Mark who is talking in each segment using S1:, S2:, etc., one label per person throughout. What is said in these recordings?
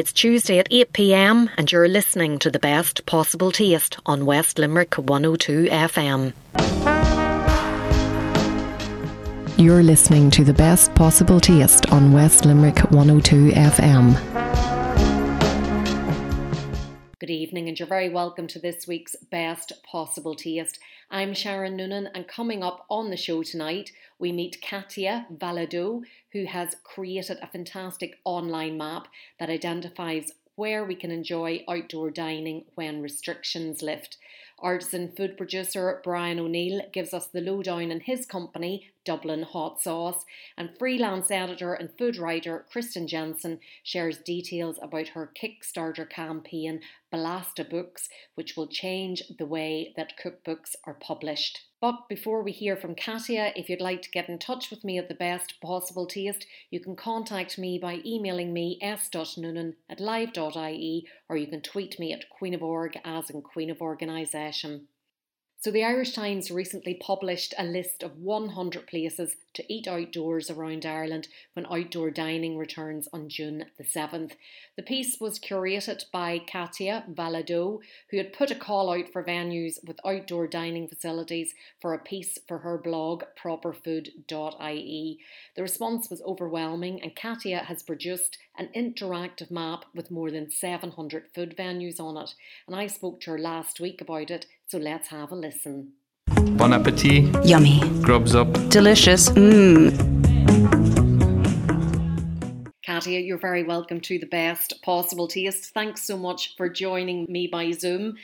S1: It's Tuesday at 8 pm, and you're listening to the best possible taste on West Limerick 102 FM. You're listening to the best possible taste on West Limerick 102 FM. Good evening, and you're very welcome to this week's Best Possible Taste. I'm Sharon Noonan, and coming up on the show tonight, we meet Katia Valadeau, who has created a fantastic online map that identifies where we can enjoy outdoor dining when restrictions lift. Artisan food producer Brian O'Neill gives us the lowdown in his company, Dublin Hot Sauce, and freelance editor and food writer Kristin Jensen shares details about her Kickstarter campaign, Blasta Books, which will change the way that cookbooks are published. But before we hear from Katia, if you'd like to get in touch with me at the best possible taste, you can contact me by emailing me s.noonan at live.ie or you can tweet me at Queen of Org as in Queen of Organisation. So, the Irish Times recently published a list of 100 places to eat outdoors around Ireland when outdoor dining returns on June the 7th. The piece was curated by Katia Valadeau, who had put a call out for venues with outdoor dining facilities for a piece for her blog properfood.ie. The response was overwhelming, and Katia has produced an interactive map with more than 700 food venues on it. And I spoke to her last week about it so let's have a listen.
S2: Bon appetit.
S3: Yummy.
S2: Grubs up.
S3: Delicious. Mmm.
S1: Katia, you're very welcome to the best possible taste. Thanks so much for joining me by Zoom.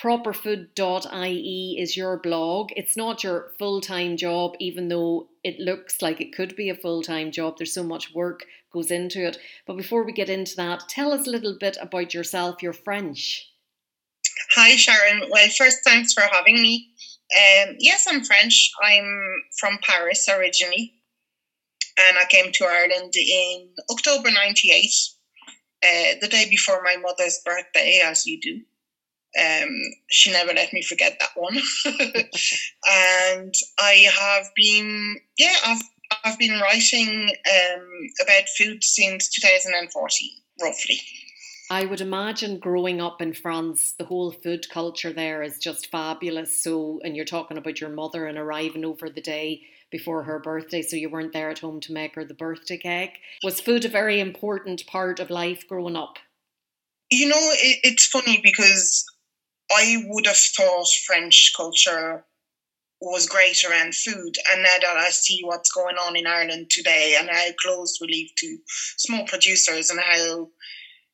S1: Properfood.ie is your blog. It's not your full time job, even though it looks like it could be a full time job. There's so much work goes into it. But before we get into that, tell us a little bit about yourself. You're French.
S4: Hi, Sharon. Well, first, thanks for having me. Um, yes, I'm French. I'm from Paris originally, and I came to Ireland in October 98, uh, the day before my mother's birthday, as you do. Um, she never let me forget that one. and I have been, yeah, I've, I've been writing um, about food since 2014, roughly.
S1: I would imagine growing up in France, the whole food culture there is just fabulous. So, and you're talking about your mother and arriving over the day before her birthday, so you weren't there at home to make her the birthday cake. Was food a very important part of life growing up?
S4: You know, it, it's funny because I would have thought French culture was great around food. And now that I see what's going on in Ireland today and how close we leave to small producers and how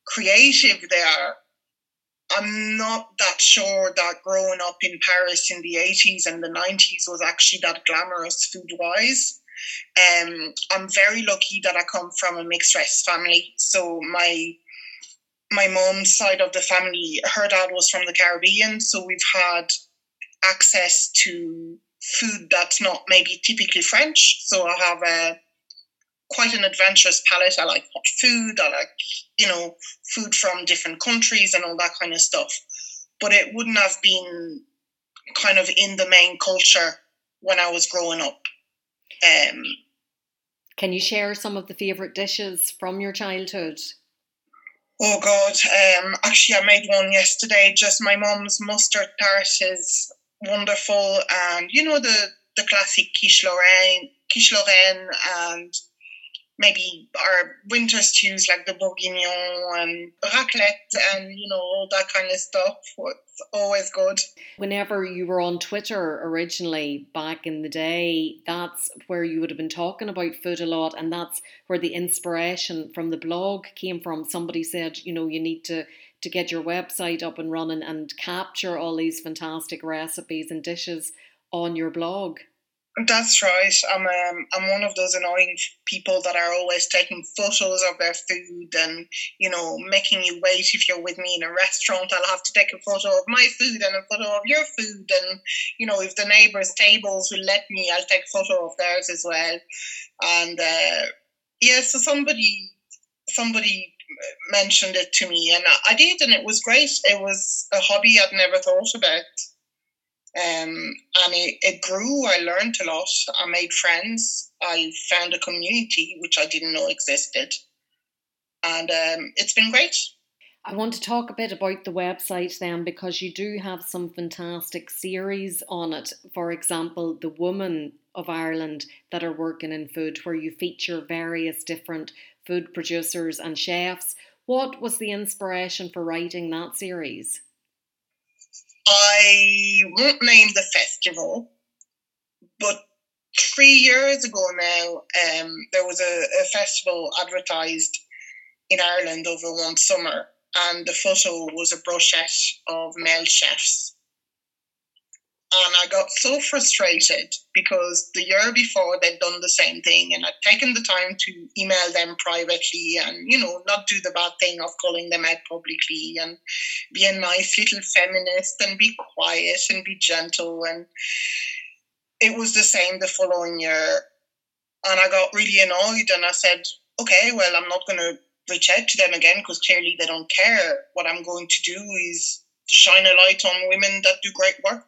S4: creative they are. I'm not that sure that growing up in Paris in the 80s and the 90s was actually that glamorous food wise. Um, I'm very lucky that I come from a mixed race family. So my my mom's side of the family, her dad was from the Caribbean, so we've had access to food that's not maybe typically French. So I have a quite an adventurous palate. I like hot food. I like, you know, food from different countries and all that kind of stuff. But it wouldn't have been kind of in the main culture when I was growing up. Um,
S1: Can you share some of the favourite dishes from your childhood?
S4: Oh God! Um, actually, I made one yesterday. Just my mom's mustard tart is wonderful, and you know the the classic quiche Lorraine, quiche Lorraine, and maybe our winter stews like the bourguignon and raclette and you know all that kind of stuff it's always good.
S1: Whenever you were on twitter originally back in the day that's where you would have been talking about food a lot and that's where the inspiration from the blog came from. Somebody said you know you need to to get your website up and running and capture all these fantastic recipes and dishes on your blog
S4: that's right. I'm um, I'm one of those annoying people that are always taking photos of their food and you know making you wait if you're with me in a restaurant. I'll have to take a photo of my food and a photo of your food, and you know if the neighbors' tables will let me, I'll take a photo of theirs as well. And uh, yeah, so somebody somebody mentioned it to me, and I did, and it was great. It was a hobby I'd never thought about. Um, and it, it grew. I learned a lot. I made friends. I found a community which I didn't know existed. and um, it's been great.
S1: I want to talk a bit about the website then because you do have some fantastic series on it. For example, The Woman of Ireland that are working in food, where you feature various different food producers and chefs. What was the inspiration for writing that series?
S4: I won't name the festival, but three years ago now, um, there was a, a festival advertised in Ireland over one summer, and the photo was a brochette of male chefs. And I got so frustrated because the year before they'd done the same thing, and I'd taken the time to email them privately and, you know, not do the bad thing of calling them out publicly and be a nice little feminist and be quiet and be gentle. And it was the same the following year. And I got really annoyed and I said, okay, well, I'm not going to reach out to them again because clearly they don't care. What I'm going to do is shine a light on women that do great work.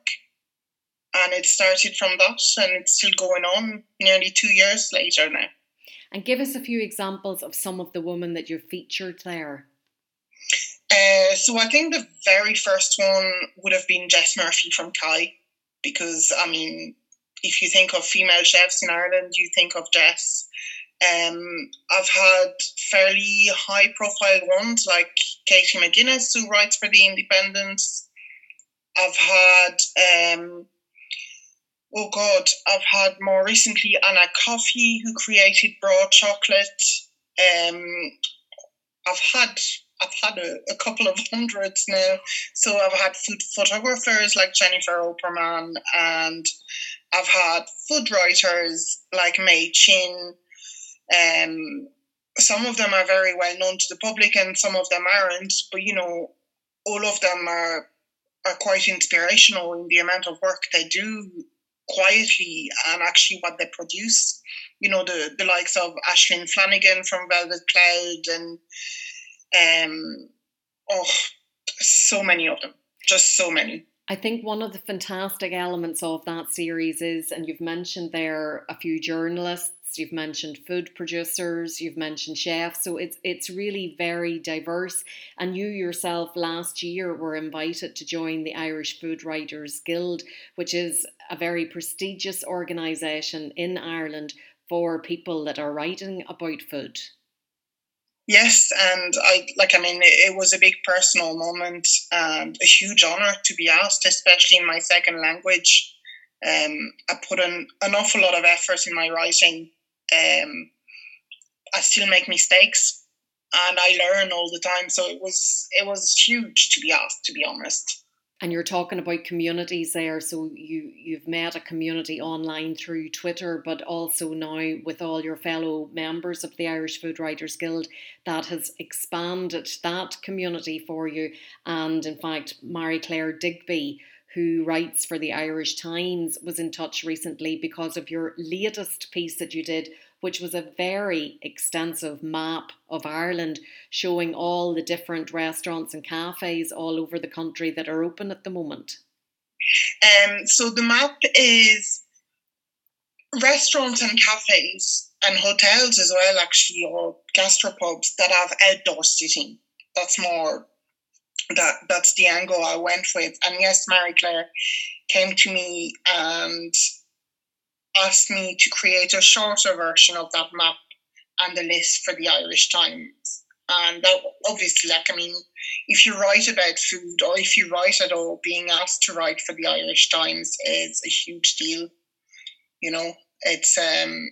S4: And it started from that and it's still going on nearly two years later now.
S1: And give us a few examples of some of the women that you've featured there.
S4: Uh, so I think the very first one would have been Jess Murphy from Kai, because I mean, if you think of female chefs in Ireland, you think of Jess. Um, I've had fairly high profile ones like Katy McGuinness, who writes for The Independent. I've had, um, oh God, I've had more recently Anna Coffey, who created Broad Chocolate. Um, I've had I've had a, a, couple of hundreds now. So I've had food photographers like Jennifer Opperman, and I've had food writers like Mei Chin, um, some of them are very well known to the public, and some of them aren't. But you know, all of them are are quite inspirational in the amount of work they do quietly and actually what they produce. You know, the the likes of Aisling Flanagan from Velvet Cloud and um oh so many of them. Just so many.
S1: I think one of the fantastic elements of that series is, and you've mentioned there a few journalists you've mentioned food producers, you've mentioned chefs. So it's it's really very diverse. And you yourself last year were invited to join the Irish Food Writers Guild, which is a very prestigious organisation in Ireland for people that are writing about food.
S4: Yes, and I like. I mean, it, was a big personal moment and a huge honor to be asked, especially in my second language. Um, I put an, an awful lot of effort in my writing um, I still make mistakes and I learn all the time. So it was it was huge to be asked, to be honest.
S1: And you're talking about communities there, so you you've met a community online through Twitter, but also now with all your fellow members of the Irish Food Writers Guild, that has expanded that community for you. And in fact, Marie Claire Digby, who writes for the Irish Times, was in touch recently because of your latest piece that you did, which was a very extensive map of Ireland showing all the different restaurants and cafes all over the country that are open at the moment.
S4: Um, so the map is restaurants and cafes and hotels as well, actually, or gastropubs that have outdoor seating. That's more that that's the angle I went with. And yes, Marie Claire came to me and asked me to create a shorter version of that map and the list for the Irish Times. And that obviously, like, I mean, if you write about food or if you write at all, being asked to write for the Irish Times is a huge deal. You know, it's um,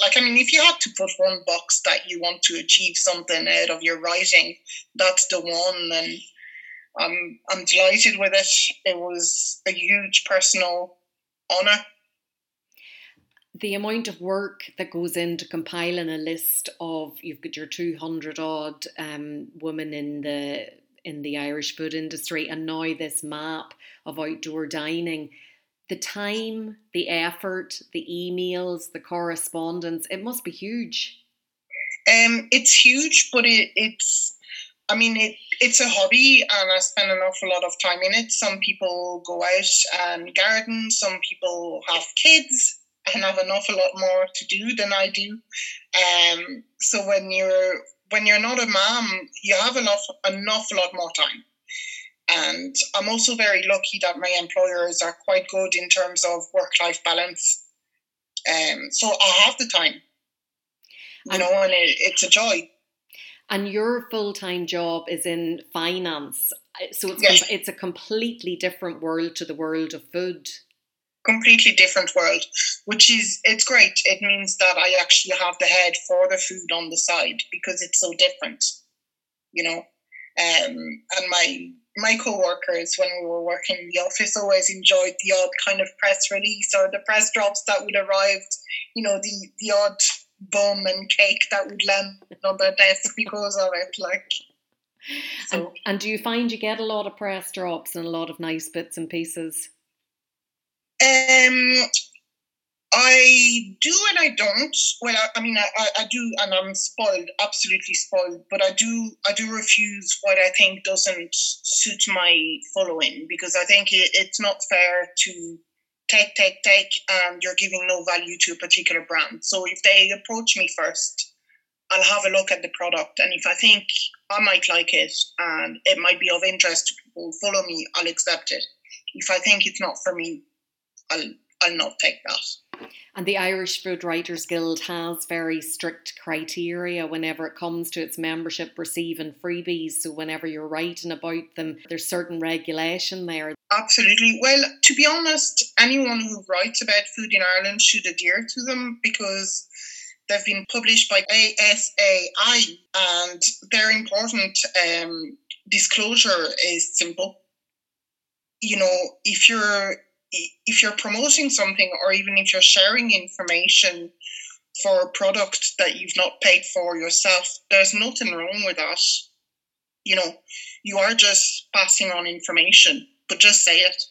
S4: like, I mean, if you had to put one box that you want to achieve something out of your writing, that's the one. And I'm I'm delighted with it. It was a huge personal honor.
S1: The amount of work that goes into compiling a list of you've got your two hundred odd um, women in the in the Irish food industry, and now this map of outdoor dining. The time, the effort, the emails, the correspondence, it must be huge.
S4: Um, it's huge, but it, it's I mean, it, it's a hobby and I spend an awful lot of time in it. Some people go out and garden, some people have kids and have an awful lot more to do than I do. Um, so when you're when you're not a mom, you have enough an awful lot more time. And I'm also very lucky that my employers are quite good in terms of work life balance. Um, so I have the time, you and, know, and it, it's a joy.
S1: And your full time job is in finance, so it's yes. it's a completely different world to the world of food.
S4: Completely different world, which is it's great. It means that I actually have the head for the food on the side because it's so different, you know. Um, and my my co-workers when we were working in the office always enjoyed the odd kind of press release or the press drops that would arrive you know the the odd bun and cake that would land on their desk because of it like
S1: so. and, and do you find you get a lot of press drops and a lot of nice bits and pieces
S4: um I do and I don't. Well, I, I mean, I, I do, and I'm spoiled, absolutely spoiled. But I do, I do refuse what I think doesn't suit my following because I think it, it's not fair to take, take, take, and you're giving no value to a particular brand. So if they approach me first, I'll have a look at the product, and if I think I might like it and it might be of interest to people who follow me, I'll accept it. If I think it's not for me, I'll I'll not take that.
S1: And the Irish Food Writers Guild has very strict criteria whenever it comes to its membership receiving freebies. So whenever you're writing about them, there's certain regulation there.
S4: Absolutely. Well, to be honest, anyone who writes about food in Ireland should adhere to them because they've been published by ASAI and their important um, disclosure is simple. You know, if you're if you're promoting something or even if you're sharing information for a product that you've not paid for yourself, there's nothing wrong with that. You know, you are just passing on information, but just say it.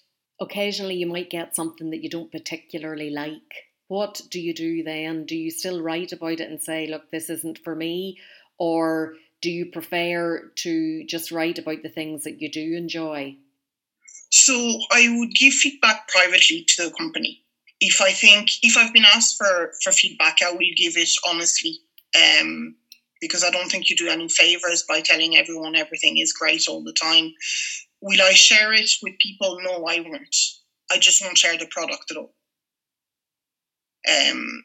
S1: Occasionally, you might get something that you don't particularly like. What do you do then? Do you still write about it and say, look, this isn't for me? Or do you prefer to just write about the things that you do enjoy?
S4: So I would give feedback privately to the company. If I think if I've been asked for for feedback, I will give it honestly. Um, because I don't think you do any favors by telling everyone everything is great all the time. Will I share it with people? No, I won't. I just won't share the product at all. Um,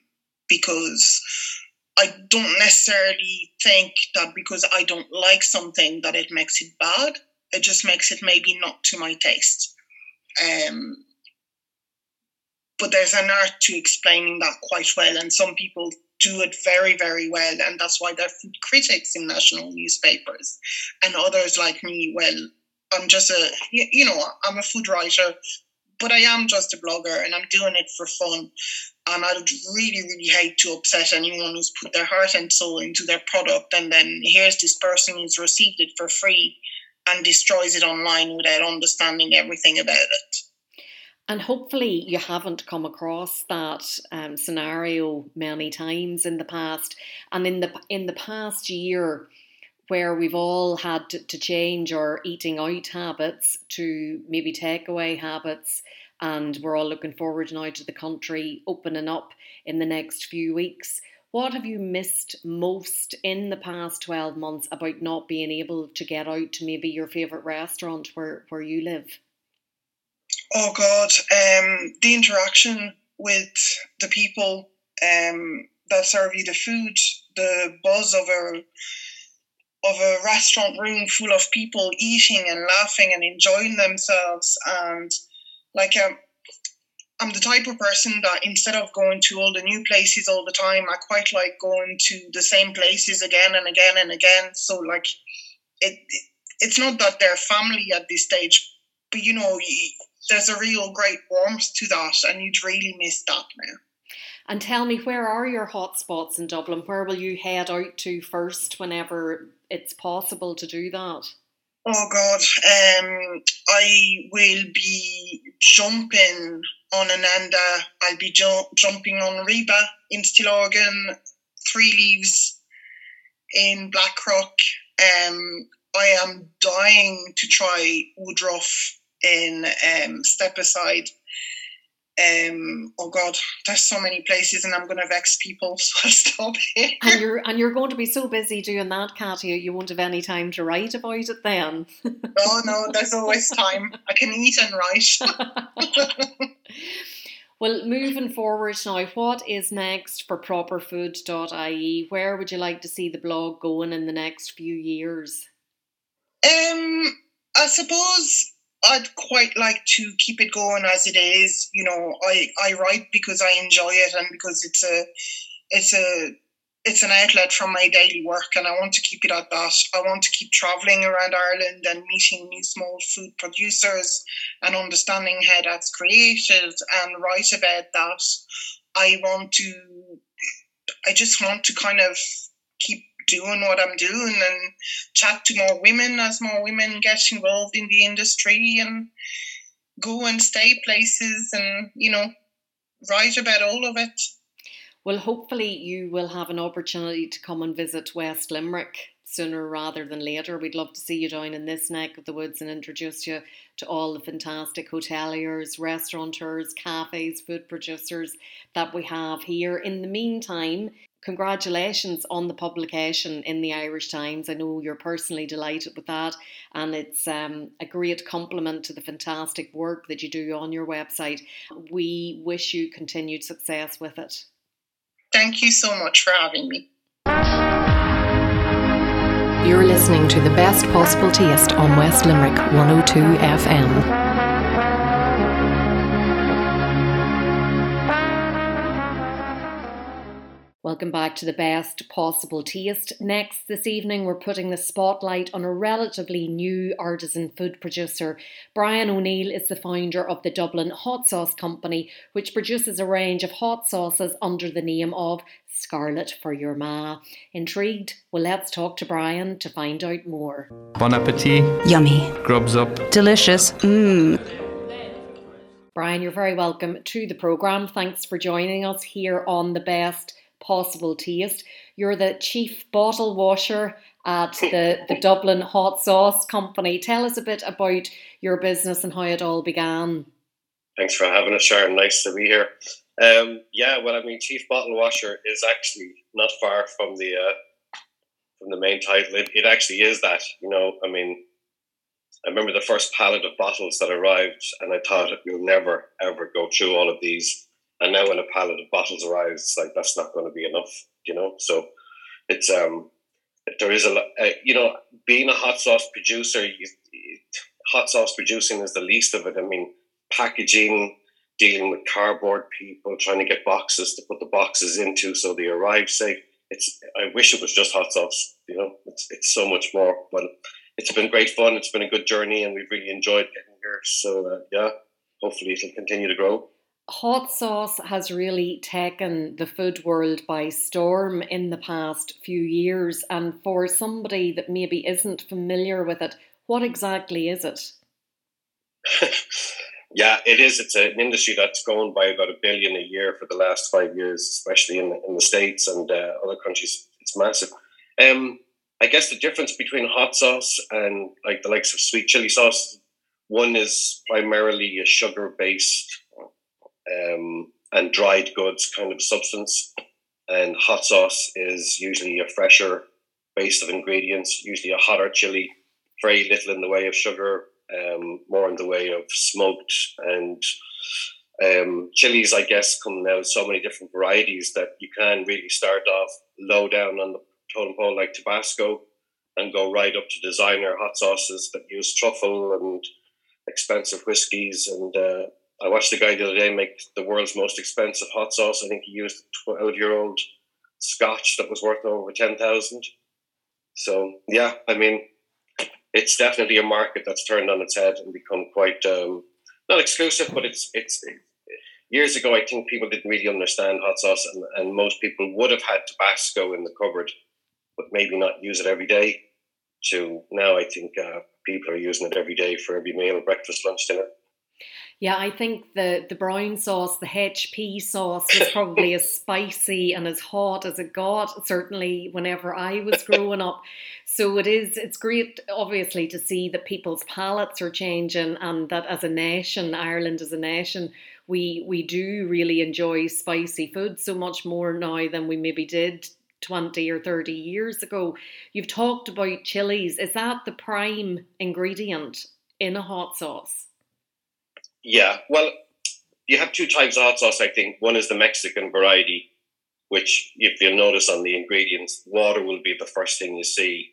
S4: because I don't necessarily think that because I don't like something that it makes it bad it just makes it maybe not to my taste. Um, but there's an art to explaining that quite well, and some people do it very, very well, and that's why they're food critics in national newspapers. And others like me, well, I'm just a, you know, I'm a food writer, but I am just a blogger, and I'm doing it for fun. And I would really, really hate to upset anyone who's put their heart and soul into their product, and then here's this person who's received it for free and destroys it online without understanding everything about it.
S1: And hopefully, you haven't come across that um, scenario many times in the past. And in the in the past year, where we've all had to, to change our eating out habits to maybe takeaway habits, and we're all looking forward now to the country opening up in the next few weeks. What have you missed most in the past 12 months about not being able to get out to maybe your favourite restaurant where, where you live?
S4: Oh, God. Um, the interaction with the people um, that serve you the food, the buzz of a of a restaurant room full of people eating and laughing and enjoying themselves and like um, I'm the type of person that instead of going to all the new places all the time, I quite like going to the same places again and again and again. So like, it, it's not that they're family at this stage, but you know, there's a real great warmth to that, and you'd really miss that now.
S1: And tell me, where are your hotspots in Dublin? Where will you head out to first whenever it's possible to do that?
S4: Oh God, um, I will be jumping on Ananda. I'll be ju- jumping on Riba in Stillorgan, Three Leaves in Blackrock. Um, I am dying to try Woodruff in um, Stepaside. Um, oh God, there's so many places, and I'm going to vex people, so I'll stop here.
S1: And you're and you're going to be so busy doing that, Katia, you won't have any time to write about it then.
S4: oh no, there's always time. I can eat and write.
S1: well, moving forward now, what is next for properfood.ie? Where would you like to see the blog going in the next few years?
S4: Um, I suppose I'd quite like to keep it going as it is. You know, I, I write because I enjoy it and because it's a it's a it's an outlet from my daily work and I want to keep it at that. I want to keep traveling around Ireland and meeting new small food producers and understanding how that's created and write about that. I want to I just want to kind of keep doing what I'm doing and chat to more women as more women get involved in the industry and go and stay places and, you know, write about all of it.
S1: Well, hopefully, you will have an opportunity to come and visit West Limerick sooner rather than later. We'd love to see you down in this neck of the woods and introduce you to all the fantastic hoteliers, restaurateurs, cafes, food producers that we have here. In the meantime, congratulations on the publication in the Irish Times. I know you're personally delighted with that, and it's um, a great compliment to the fantastic work that you do on your website. We wish you continued success with it.
S4: Thank you so much for having me.
S2: You're listening to the best possible taste on West Limerick 102 FM.
S1: Welcome back to the best possible taste. Next, this evening, we're putting the spotlight on a relatively new artisan food producer. Brian O'Neill is the founder of the Dublin Hot Sauce Company, which produces a range of hot sauces under the name of Scarlet for Your Ma. Intrigued? Well, let's talk to Brian to find out more.
S3: Bon appetit.
S2: Yummy.
S3: Grubs up.
S2: Delicious. Mmm.
S1: Brian, you're very welcome to the programme. Thanks for joining us here on the best possible taste. You're the chief bottle washer at the, the Dublin Hot Sauce Company. Tell us a bit about your business and how it all began.
S5: Thanks for having us, Sharon. Nice to be here. Um, yeah, well, I mean, chief bottle washer is actually not far from the uh, from the main title. It, it actually is that. You know, I mean, I remember the first pallet of bottles that arrived, and I thought you'll never ever go through all of these and now when a pallet of bottles arrives, it's like that's not going to be enough, you know. So it's um there is a uh, you know being a hot sauce producer, you, hot sauce producing is the least of it. I mean, packaging, dealing with cardboard people, trying to get boxes to put the boxes into so they arrive safe. It's I wish it was just hot sauce, you know. It's it's so much more, but it's been great fun. It's been a good journey, and we've really enjoyed getting here. So uh, yeah, hopefully it'll continue to grow
S1: hot sauce has really taken the food world by storm in the past few years. And for somebody that maybe isn't familiar with it, what exactly is it?
S5: yeah, it is. It's an industry that's grown by about a billion a year for the last five years, especially in, in the States and uh, other countries. It's massive. Um, I guess the difference between hot sauce and like the likes of sweet chili sauce, one is primarily a sugar based um, and dried goods kind of substance. And hot sauce is usually a fresher base of ingredients, usually a hotter chili, very little in the way of sugar, um, more in the way of smoked and um, chilies. I guess come now so many different varieties that you can really start off low down on the totem pole like Tabasco and go right up to designer hot sauces that use truffle and expensive whiskies and uh, I watched the guy the other day make the world's most expensive hot sauce. I think he used a 12 year old scotch that was worth over 10,000. So, yeah, I mean, it's definitely a market that's turned on its head and become quite, um, not exclusive, but it's, it's, it, years ago, I think people didn't really understand hot sauce, and, and most people would have had Tabasco in the cupboard, but maybe not use it every day. To now, I think uh, people are using it every day for every meal, breakfast, lunch, dinner.
S1: Yeah, I think the the brown sauce, the HP sauce, was probably as spicy and as hot as it got. Certainly, whenever I was growing up, so it is. It's great, obviously, to see that people's palates are changing, and that as a nation, Ireland as a nation, we we do really enjoy spicy food so much more now than we maybe did 20 or 30 years ago. You've talked about chilies. Is that the prime ingredient in a hot sauce?
S5: Yeah, well, you have two types of hot sauce, I think. One is the Mexican variety, which, if you'll notice on the ingredients, water will be the first thing you see.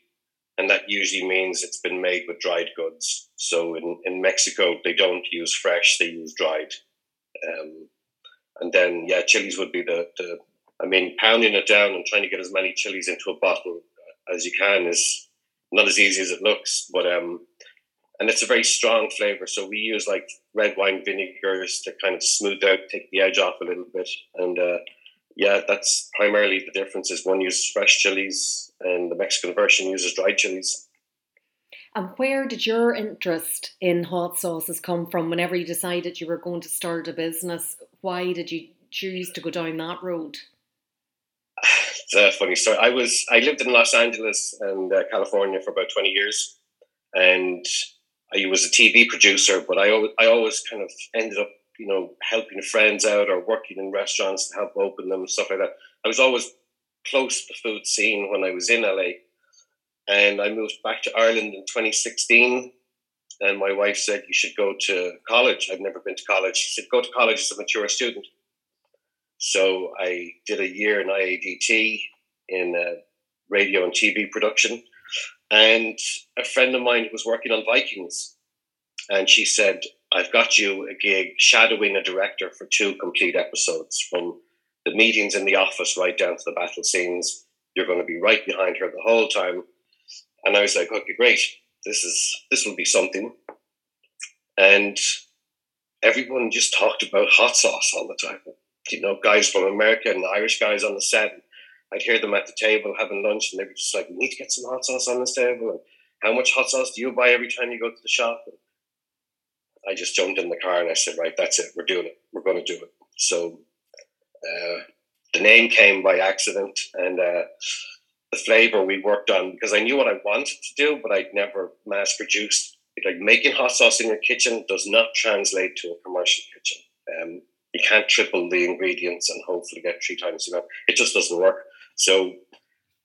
S5: And that usually means it's been made with dried goods. So in, in Mexico, they don't use fresh, they use dried. Um, and then, yeah, chilies would be the, the, I mean, pounding it down and trying to get as many chilies into a bottle as you can is not as easy as it looks. But um, and it's a very strong flavor. So we use like red wine vinegars to kind of smooth out, take the edge off a little bit, and uh, yeah, that's primarily the difference. Is one uses fresh chilies, and the Mexican version uses dried chilies.
S1: And where did your interest in hot sauces come from? Whenever you decided you were going to start a business, why did you choose to go down that road?
S5: It's a funny story. I was I lived in Los Angeles and uh, California for about twenty years, and I was a TV producer, but I always, I always kind of ended up, you know, helping friends out or working in restaurants to help open them and stuff like that. I was always close to the food scene when I was in LA. And I moved back to Ireland in 2016. And my wife said, You should go to college. I've never been to college. She said, Go to college as a mature student. So I did a year in IADT in uh, radio and TV production. And a friend of mine who was working on Vikings, and she said, I've got you a gig shadowing a director for two complete episodes from the meetings in the office right down to the battle scenes. You're going to be right behind her the whole time. And I was like, okay, great. This is this will be something. And everyone just talked about hot sauce all the time. You know, guys from America and Irish guys on the set. I'd hear them at the table having lunch, and they'd just like, "We need to get some hot sauce on this table." And how much hot sauce do you buy every time you go to the shop? And I just jumped in the car and I said, "Right, that's it. We're doing it. We're going to do it." So uh, the name came by accident, and uh, the flavor we worked on because I knew what I wanted to do, but I'd never mass produced. Like making hot sauce in your kitchen does not translate to a commercial kitchen. Um, you can't triple the ingredients and hopefully get three times the amount. It just doesn't work. So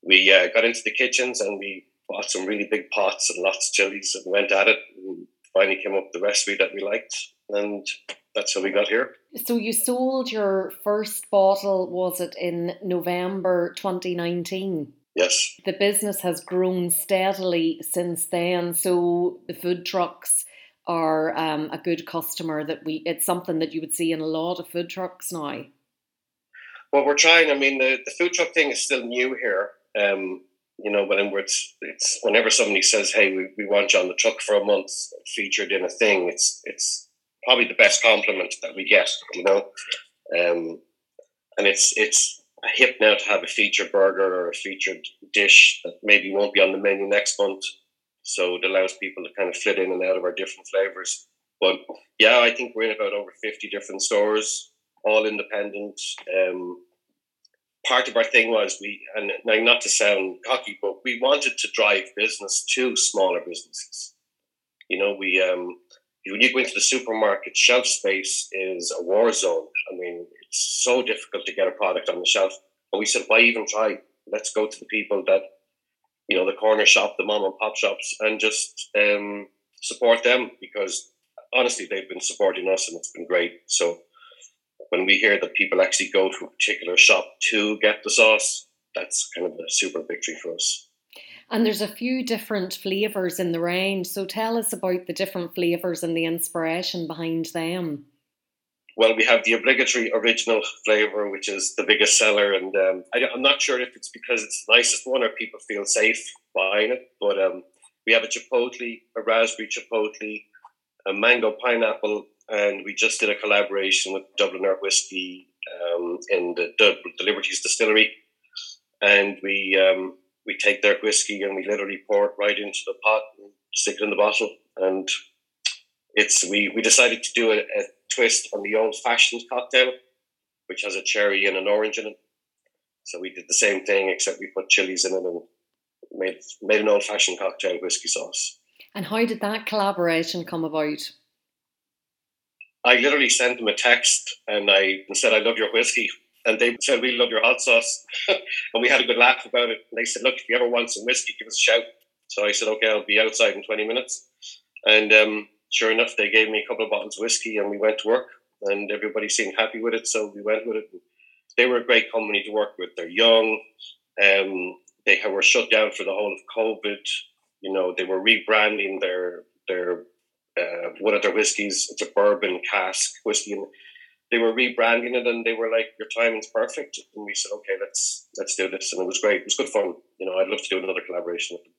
S5: we uh, got into the kitchens and we bought some really big pots and lots of chilies and went at it. And finally came up with the recipe that we liked, and that's how we got here.
S1: So you sold your first bottle, was it in November 2019?
S5: Yes.
S1: The business has grown steadily since then. So the food trucks are um, a good customer that we it's something that you would see in a lot of food trucks now
S5: well, we're trying. I mean, the, the food truck thing is still new here. Um, you know, it's, it's whenever somebody says, "Hey, we, we want you on the truck for a month, featured in a thing," it's it's probably the best compliment that we get. You know, um, and it's it's a hip now to have a featured burger or a featured dish that maybe won't be on the menu next month. So it allows people to kind of fit in and out of our different flavors. But yeah, I think we're in about over fifty different stores all independent. Um, part of our thing was we, and not to sound cocky, but we wanted to drive business to smaller businesses. You know, we um, when you go into the supermarket, shelf space is a war zone. I mean, it's so difficult to get a product on the shelf. But we said, why even try? Let's go to the people that, you know, the corner shop, the mom and pop shops, and just um, support them because honestly, they've been supporting us and it's been great. So when we hear that people actually go to a particular shop to get the sauce, that's kind of a super victory for us.
S1: And there's a few different flavours in the range. So tell us about the different flavours and the inspiration behind them.
S5: Well, we have the obligatory original flavour, which is the biggest seller, and um, I, am not sure if it's because it's the nicest one or people feel safe buying it. But um, we have a chipotle, a raspberry chipotle, a mango pineapple, and we just did a collaboration with Dubliner Whiskey um, in the, the, the, Liberties Distillery, and we um, we take their whiskey and we literally pour it right into the pot and stick it in the bottle, and it's we we decided to do a, a twist on the old fashioned cocktail, which has a cherry and an orange in it. So we did the same thing, except we put chilies in it and made made an old fashioned cocktail whiskey sauce.
S1: And how did that collaboration come about?
S5: I literally sent them a text and I said, I love your whiskey. And they said, We love your hot sauce. and we had a good laugh about it. And they said, Look, if you ever want some whiskey, give us a shout. So I said, Okay, I'll be outside in 20 minutes. And um, sure enough, they gave me a couple of bottles of whiskey and we went to work. And everybody seemed happy with it. So we went with it. They were a great company to work with. They're young. Um, they were shut down for the whole of COVID. You know, they were rebranding their their uh, one of their whiskies. It's a bourbon cask whiskey, and they were rebranding it, and they were like, "Your timing's perfect." And we said, "Okay, let's let's do this," and it was great. It was good fun. You know, I'd love to do another collaboration with them.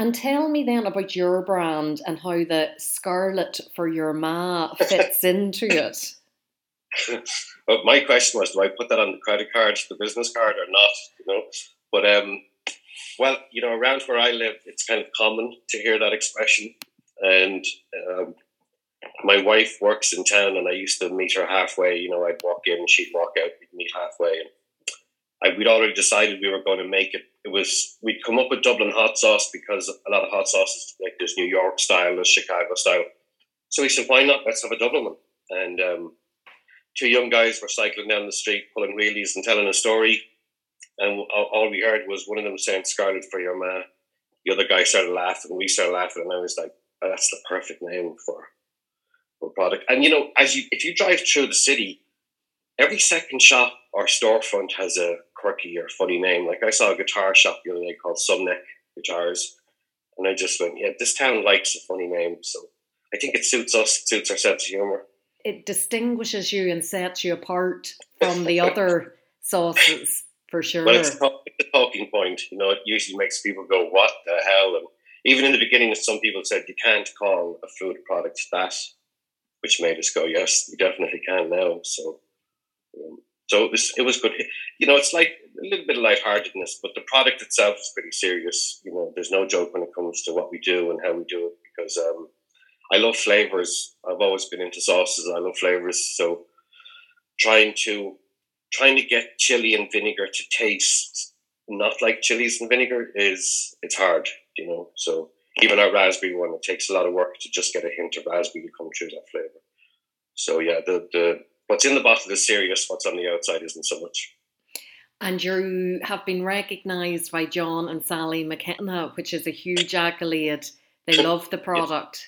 S1: And tell me then about your brand and how the scarlet for your ma fits into it.
S5: well, my question was, do I put that on the credit card, the business card, or not? You know, but um, well, you know, around where I live, it's kind of common to hear that expression. And um, my wife works in town, and I used to meet her halfway. You know, I'd walk in, she'd walk out, we'd meet halfway. And I, we'd already decided we were going to make it. It was we'd come up with Dublin hot sauce because a lot of hot sauces like there's New York style, there's Chicago style. So we said, why not? Let's have a Dublin one. And um, two young guys were cycling down the street, pulling wheelies and telling a story. And all we heard was one of them saying "Scarlet for your ma." The other guy started laughing. We started laughing, and I was like, Uh, "That's the perfect name for for product." And you know, as you if you drive through the city, every second shop or storefront has a quirky or funny name. Like I saw a guitar shop the other day called Subneck Guitars, and I just went, "Yeah, this town likes a funny name." So I think it suits us, it suits our sense of humor.
S1: It distinguishes you and sets you apart from the other sauces for sure.
S5: Well, it's, a talking point. You know, it usually makes people go, "What the hell?" And even in the beginning, some people said you can't call a food product that, which made us go, "Yes, we definitely can now." So, um, so it was it was good. You know, it's like a little bit of lightheartedness, but the product itself is pretty serious. You know, there's no joke when it comes to what we do and how we do it because um, I love flavors. I've always been into sauces. I love flavors, so trying to trying to get chili and vinegar to taste not like chilies and vinegar is it's hard, you know. So even our raspberry one, it takes a lot of work to just get a hint of raspberry to come through that flavor. So yeah, the the what's in the bottle is serious. What's on the outside isn't so much.
S1: And you have been recognised by John and Sally McKenna, which is a huge accolade. They love the product.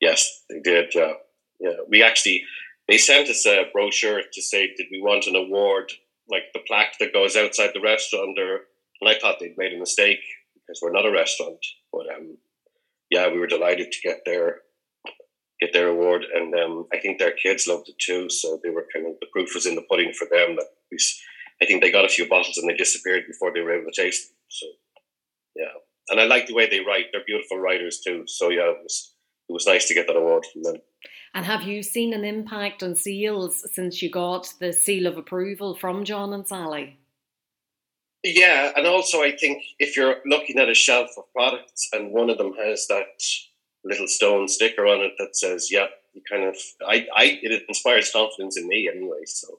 S5: Yes, they did. Yeah, yeah. We actually they sent us a brochure to say, did we want an award, like the plaque that goes outside the restaurant? Or, and I thought they'd made a mistake because we're not a restaurant. But um, yeah, we were delighted to get their get their award, and um, I think their kids loved it too. So they were kind of the proof was in the pudding for them. That we, I think they got a few bottles and they disappeared before they were able to taste them. So yeah, and I like the way they write. They're beautiful writers too. So yeah, it was it was nice to get that award from them.
S1: And have you seen an impact on seals since you got the seal of approval from John and Sally?
S5: Yeah, and also I think if you're looking at a shelf of products and one of them has that little stone sticker on it that says, "Yeah," you kind of, I, I, it inspires confidence in me anyway. So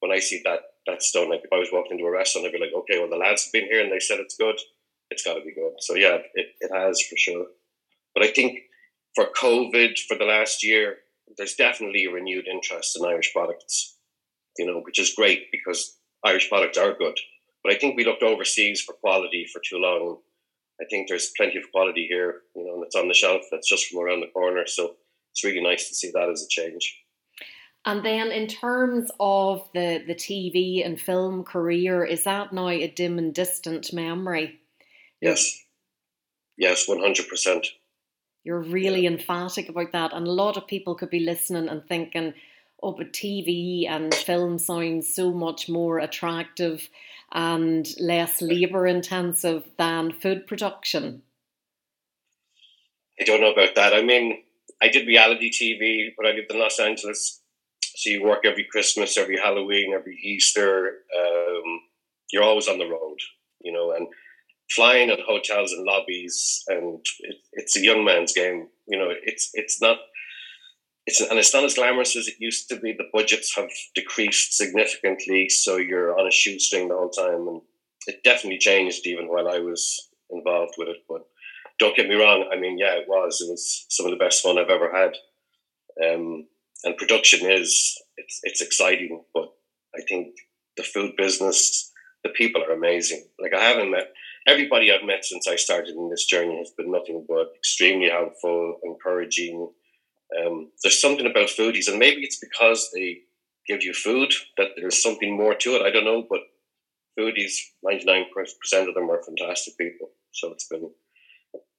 S5: when I see that that stone, like if I was walking into a restaurant, I'd be like, "Okay, well the lads have been here and they said it's good, it's got to be good." So yeah, it, it has for sure. But I think for COVID for the last year, there's definitely a renewed interest in Irish products, you know, which is great because Irish products are good. But I think we looked overseas for quality for too long. I think there's plenty of quality here, you know, that's on the shelf that's just from around the corner. So it's really nice to see that as a change.
S1: And then, in terms of the, the TV and film career, is that now a dim and distant memory?
S5: Yes. Yes, 100%.
S1: You're really emphatic about that. And a lot of people could be listening and thinking, oh, but TV and film sounds so much more attractive and less labour intensive than food production.
S5: I don't know about that. I mean, I did reality TV when I lived in Los Angeles. So you work every Christmas, every Halloween, every Easter. Um, you're always on the road, you know, and flying at hotels and lobbies, and it, it's a young man's game. You know, it's it's not. It's, and it's not as glamorous as it used to be. The budgets have decreased significantly, so you're on a shoestring the whole time, and it definitely changed even while I was involved with it. But don't get me wrong. I mean, yeah, it was. It was some of the best fun I've ever had. Um, and production is it's it's exciting, but I think the food business, the people are amazing. Like I haven't met everybody I've met since I started in this journey has been nothing but extremely helpful, encouraging. Um, there's something about foodies, and maybe it's because they give you food that there's something more to it. I don't know, but foodies, 99% of them are fantastic people. So it's been,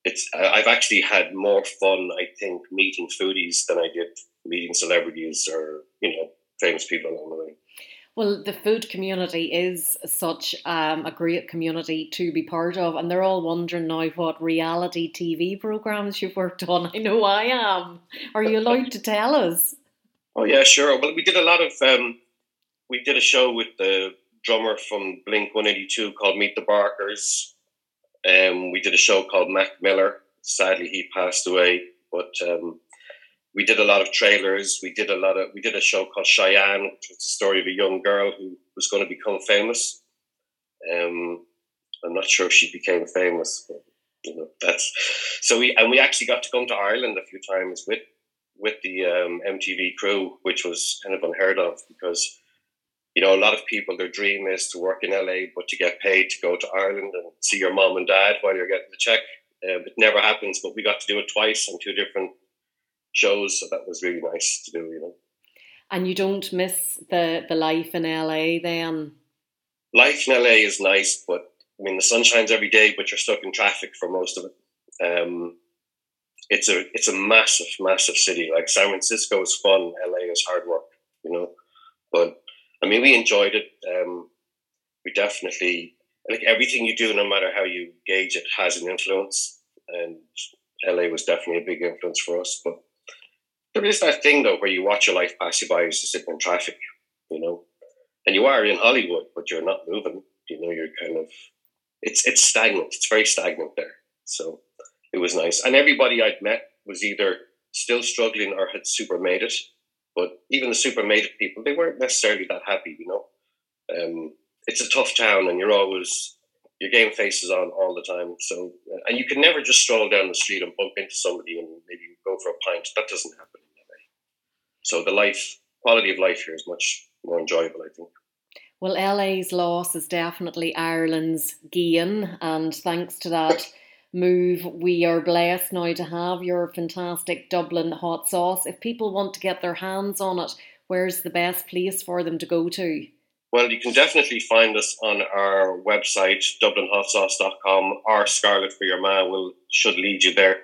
S5: it's, I've actually had more fun, I think, meeting foodies than I did meeting celebrities or, you know, famous people along the way.
S1: Well, the food community is such um, a great community to be part of, and they're all wondering now what reality TV programs you've worked on. I know I am. Are you allowed to tell us?
S5: Oh yeah, sure. Well, we did a lot of. Um, we did a show with the drummer from Blink One Eighty Two called Meet the Barkers. Um, we did a show called Mac Miller. Sadly, he passed away, but um, we did a lot of trailers. We did a lot of. We did a show called Cheyenne, which was the story of a young girl who was going to become famous. Um, I'm not sure if she became famous, but you know that's so we and we actually got to come to Ireland a few times with with the um, MTV crew, which was kind of unheard of because you know a lot of people their dream is to work in LA, but to get paid to go to Ireland and see your mom and dad while you're getting the check. Uh, it never happens, but we got to do it twice on two different shows, so that was really nice to do. You know.
S1: And you don't miss the the life in LA then.
S5: Life in LA is nice, but I mean the sun shines every day, but you're stuck in traffic for most of it. Um, it's a it's a massive, massive city. Like San Francisco is fun, LA is hard work, you know. But I mean, we enjoyed it. Um, we definitely like everything you do, no matter how you gauge it, has an influence. And LA was definitely a big influence for us. But there is that thing though, where you watch your life pass you by as you sit in traffic, you know, and you are in Hollywood, but you're not moving. You know, you're kind of it's it's stagnant. It's very stagnant there. So it was nice. And everybody I'd met was either still struggling or had super made it. But even the super made it people, they weren't necessarily that happy, you know. Um, it's a tough town, and you're always your game face is on all the time. So, uh, and you can never just stroll down the street and bump into somebody and maybe go for a pint. That doesn't happen in LA. So the life quality of life here is much more enjoyable, I think.
S1: Well, LA's loss is definitely Ireland's gain, and thanks to that move. We are blessed now to have your fantastic Dublin hot sauce. If people want to get their hands on it, where's the best place for them to go to?
S5: Well, you can definitely find us on our website, dublinhotsauce.com, or Scarlet for Your Ma will should lead you there.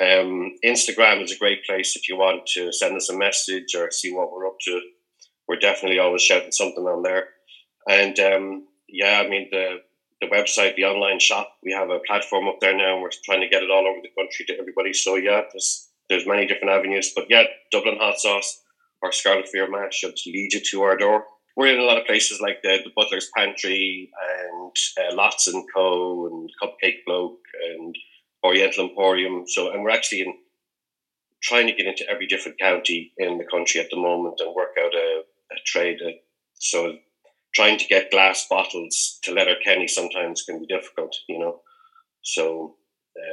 S5: Um, Instagram is a great place if you want to send us a message or see what we're up to. We're definitely always shouting something on there. And um, yeah, I mean, the the website, the online shop. We have a platform up there now, and we're trying to get it all over the country to everybody. So yeah, there's there's many different avenues, but yeah, Dublin hot sauce or Scarlet for Your Ma should lead you to our door. We're in a lot of places like the, the Butler's Pantry and uh, Lotts and Co. and Cupcake Bloke and Oriental Emporium. So, and we're actually in trying to get into every different county in the country at the moment and work out a, a trade. Uh, so trying to get glass bottles to Letterkenny sometimes can be difficult, you know. So,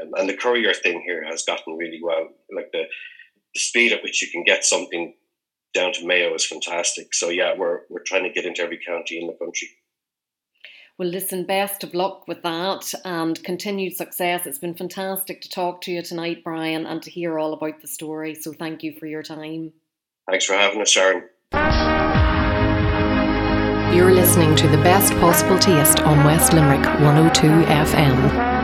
S5: um, and the courier thing here has gotten really well. Like the, the speed at which you can get something down to Mayo is fantastic. So yeah, we're we're trying to get into every county in the country.
S1: Well, listen, best of luck with that and continued success. It's been fantastic to talk to you tonight, Brian, and to hear all about the story. So thank you for your time.
S5: Thanks for having us, Sharon.
S2: You're listening to the best possible taste on West Limerick 102 FM.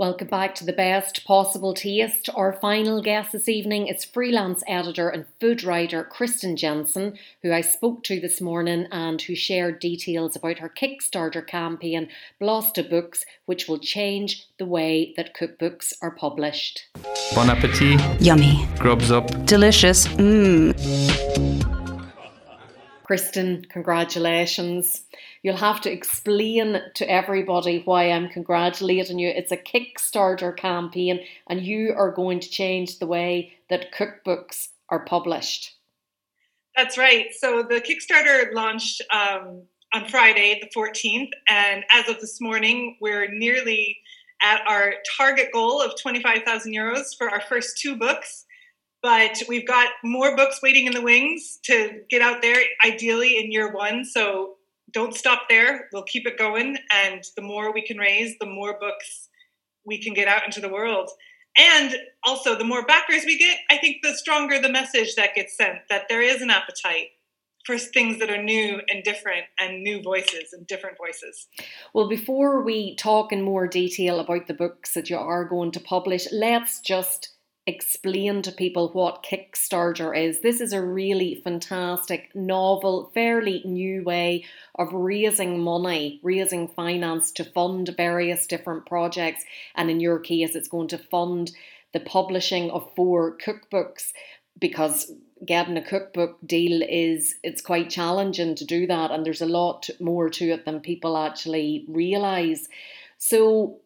S1: Welcome back to the best possible taste. Our final guest this evening is freelance editor and food writer Kristin Jensen, who I spoke to this morning and who shared details about her Kickstarter campaign, Blasta Books, which will change the way that cookbooks are published.
S3: Bon appetit.
S6: Yummy.
S3: Grubs up.
S6: Delicious. Mmm.
S1: Kristin, congratulations. You'll have to explain to everybody why I'm congratulating you. It's a Kickstarter campaign, and you are going to change the way that cookbooks are published.
S7: That's right. So the Kickstarter launched um, on Friday, the 14th, and as of this morning, we're nearly at our target goal of 25,000 euros for our first two books. But we've got more books waiting in the wings to get out there, ideally in year one. So don't stop there. We'll keep it going. And the more we can raise, the more books we can get out into the world. And also, the more backers we get, I think the stronger the message that gets sent that there is an appetite for things that are new and different and new voices and different voices.
S1: Well, before we talk in more detail about the books that you are going to publish, let's just explain to people what Kickstarter is. This is a really fantastic, novel, fairly new way of raising money, raising finance to fund various different projects. And in your case, it's going to fund the publishing of four cookbooks because getting a cookbook deal is it's quite challenging to do that and there's a lot more to it than people actually realize so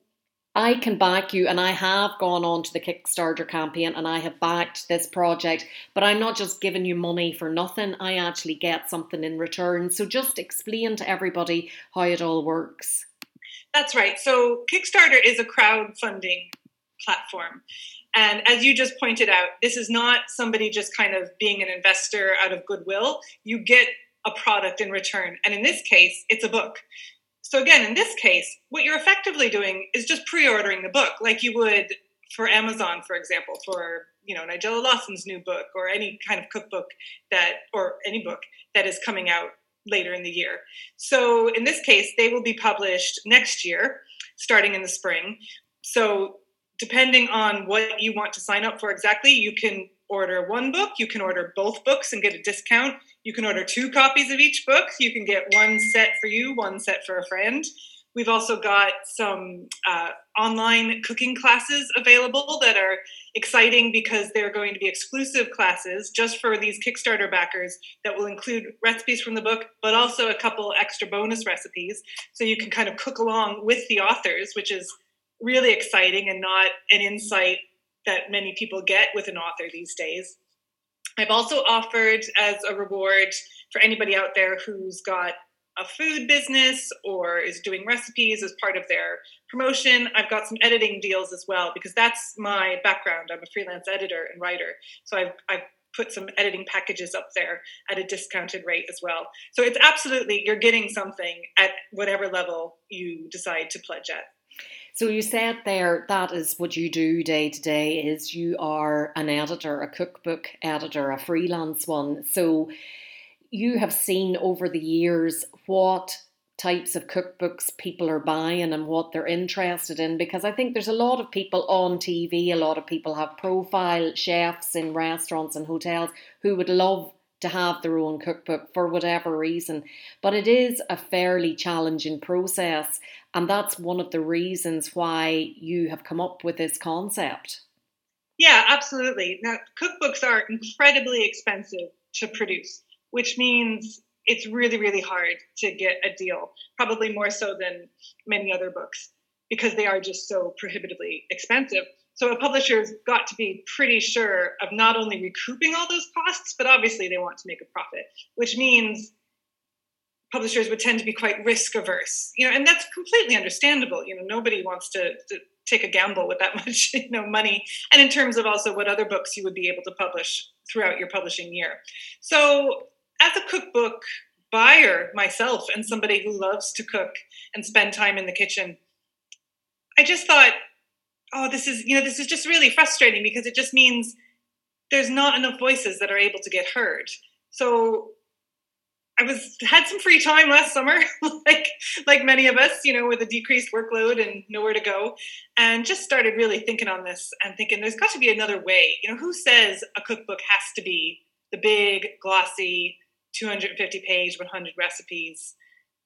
S1: I can back you, and I have gone on to the Kickstarter campaign and I have backed this project, but I'm not just giving you money for nothing. I actually get something in return. So just explain to everybody how it all works.
S7: That's right. So Kickstarter is a crowdfunding platform. And as you just pointed out, this is not somebody just kind of being an investor out of goodwill. You get a product in return. And in this case, it's a book. So again, in this case, what you're effectively doing is just pre-ordering the book, like you would for Amazon, for example, for you know Nigella Lawson's new book or any kind of cookbook that or any book that is coming out later in the year. So in this case, they will be published next year, starting in the spring. So depending on what you want to sign up for exactly, you can order one book, you can order both books and get a discount. You can order two copies of each book. You can get one set for you, one set for a friend. We've also got some uh, online cooking classes available that are exciting because they're going to be exclusive classes just for these Kickstarter backers that will include recipes from the book, but also a couple extra bonus recipes. So you can kind of cook along with the authors, which is really exciting and not an insight that many people get with an author these days. I've also offered as a reward for anybody out there who's got a food business or is doing recipes as part of their promotion. I've got some editing deals as well because that's my background. I'm a freelance editor and writer. So I've, I've put some editing packages up there at a discounted rate as well. So it's absolutely, you're getting something at whatever level you decide to pledge at.
S1: So you said there that is what you do day to day is you are an editor, a cookbook editor, a freelance one. So you have seen over the years what types of cookbooks people are buying and what they're interested in because I think there's a lot of people on TV, a lot of people have profile chefs in restaurants and hotels who would love to have their own cookbook for whatever reason. But it is a fairly challenging process. And that's one of the reasons why you have come up with this concept.
S7: Yeah, absolutely. Now, cookbooks are incredibly expensive to produce, which means it's really, really hard to get a deal, probably more so than many other books, because they are just so prohibitively expensive. So a publisher's got to be pretty sure of not only recouping all those costs, but obviously they want to make a profit, which means publishers would tend to be quite risk averse you know and that's completely understandable. You know nobody wants to, to, take a gamble with that much you know money. And in terms of also what other books you would be able to publish throughout your publishing year. So as a cookbook buyer myself and somebody who loves to cook and spend time in the kitchen i just thought oh this is you know this is just really frustrating because it just means there's not enough voices that are able to get heard so I was had some free time last summer, like like many of us, you know, with a decreased workload and nowhere to go, and just started really thinking on this and thinking there's got to be another way. You know, who says a cookbook has to be the big, glossy, 250 page, 100 recipes,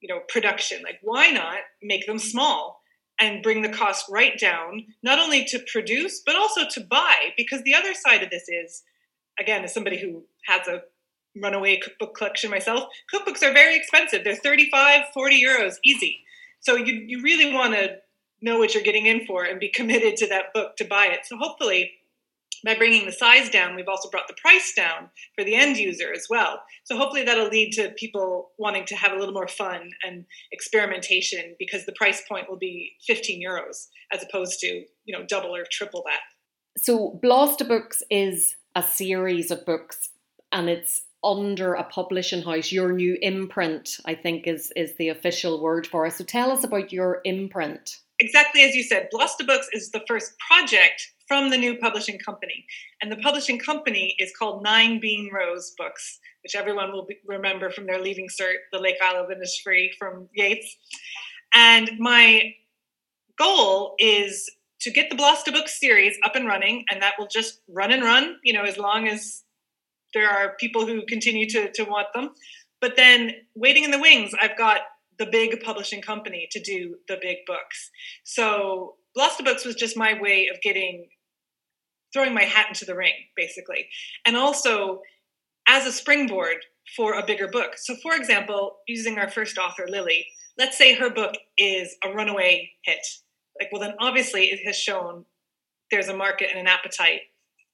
S7: you know, production? Like, why not make them small and bring the cost right down, not only to produce but also to buy? Because the other side of this is, again, as somebody who has a runaway cookbook collection myself. Cookbooks are very expensive. They're 35, 40 euros, easy. So you, you really want to know what you're getting in for and be committed to that book to buy it. So hopefully by bringing the size down, we've also brought the price down for the end user as well. So hopefully that'll lead to people wanting to have a little more fun and experimentation because the price point will be 15 euros as opposed to, you know, double or triple that.
S1: So Blasta Books is a series of books and it's under a publishing house. Your new imprint, I think, is is the official word for it. So tell us about your imprint.
S7: Exactly as you said, Blasta Books is the first project from the new publishing company. And the publishing company is called Nine Bean Rows Books, which everyone will be, remember from their Leaving Cert, The Lake Isle of Innisfree from Yeats. And my goal is to get the Blasta Books series up and running, and that will just run and run, you know, as long as there are people who continue to, to want them. But then waiting in the wings, I've got the big publishing company to do the big books. So Blasta Books was just my way of getting throwing my hat into the ring, basically. And also as a springboard for a bigger book. So, for example, using our first author, Lily, let's say her book is a runaway hit. Like, well, then obviously it has shown there's a market and an appetite